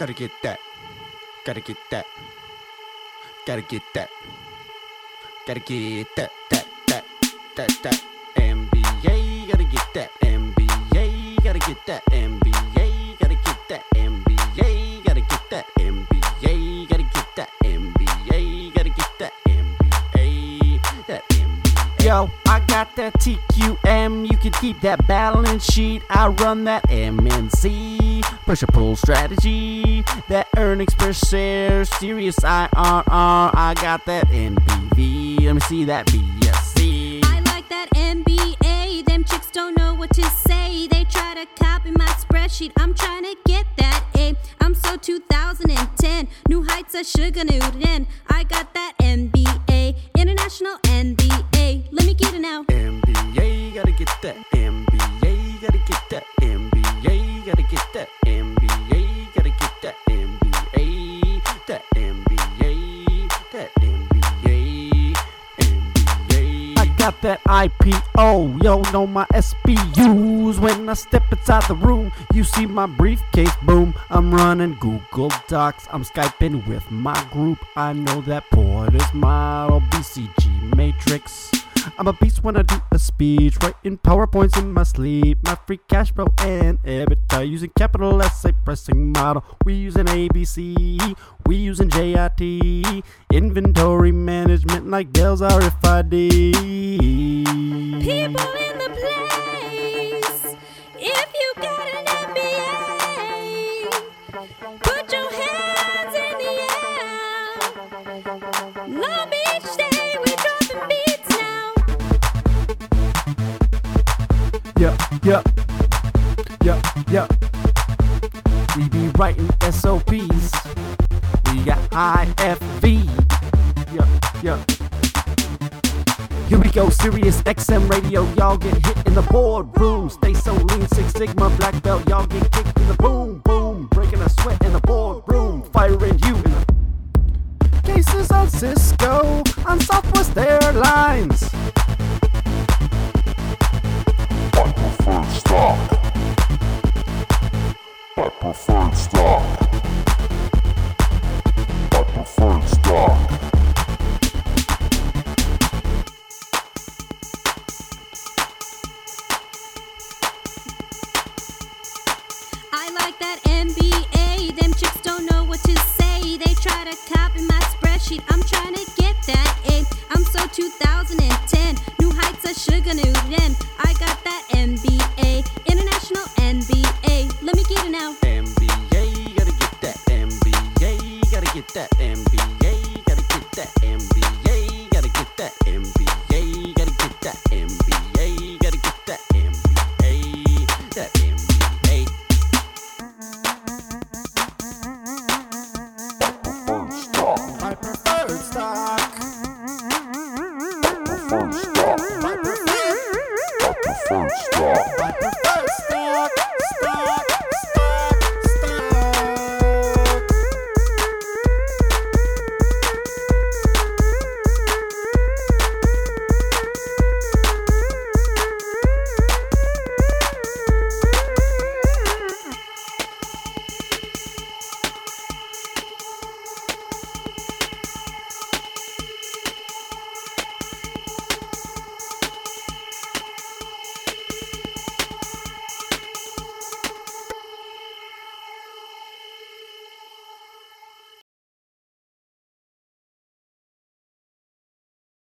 Gotta get that. Gotta get that. Gotta get that. Gotta get that. That. That. That. That. MBA. Gotta get that. MBA. Gotta get that. MBA. Gotta get that. MBA. Gotta get that. MBA. Gotta get that. MBA. Gotta get that. MBA. That MBA. Yo, I got that TQM. You can keep that balance sheet. I run that MNC. Push a pull strategy. That earnings per share. Serious IRR. I got that NPV. Let me see that BSC. I like that MBA. Them chicks don't know what to say. They try to copy my spreadsheet. I'm trying to get that A. I'm so 2010. New heights of sugar in. I got That IPO, yo, know my SBUs. When I step inside the room, you see my briefcase, boom. I'm running Google Docs, I'm Skyping with my group. I know that Porter's model, BCG Matrix. I'm a beast when I do a speech, writing PowerPoints in my sleep. My free cash flow and EBITDA using capital asset pricing model. We using ABC, we using JIT, inventory management like Dell's RFID. People in the place. If you got an Yeah, yeah, yeah, yeah. We be writing SOPs. We got IFV. Yeah, yeah. Here we go, Sirius XM radio. Y'all get hit in the boardroom. Stay so lean, Six Sigma black belt. Y'all get kicked in the boom, boom. Breaking a sweat in the boardroom. Firing you in the cases on Cisco, on Southwest Airlines. Like that MBA. Them chicks don't know what to say. They try to copy my spreadsheet. I'm trying to Preferred stock. My preferred.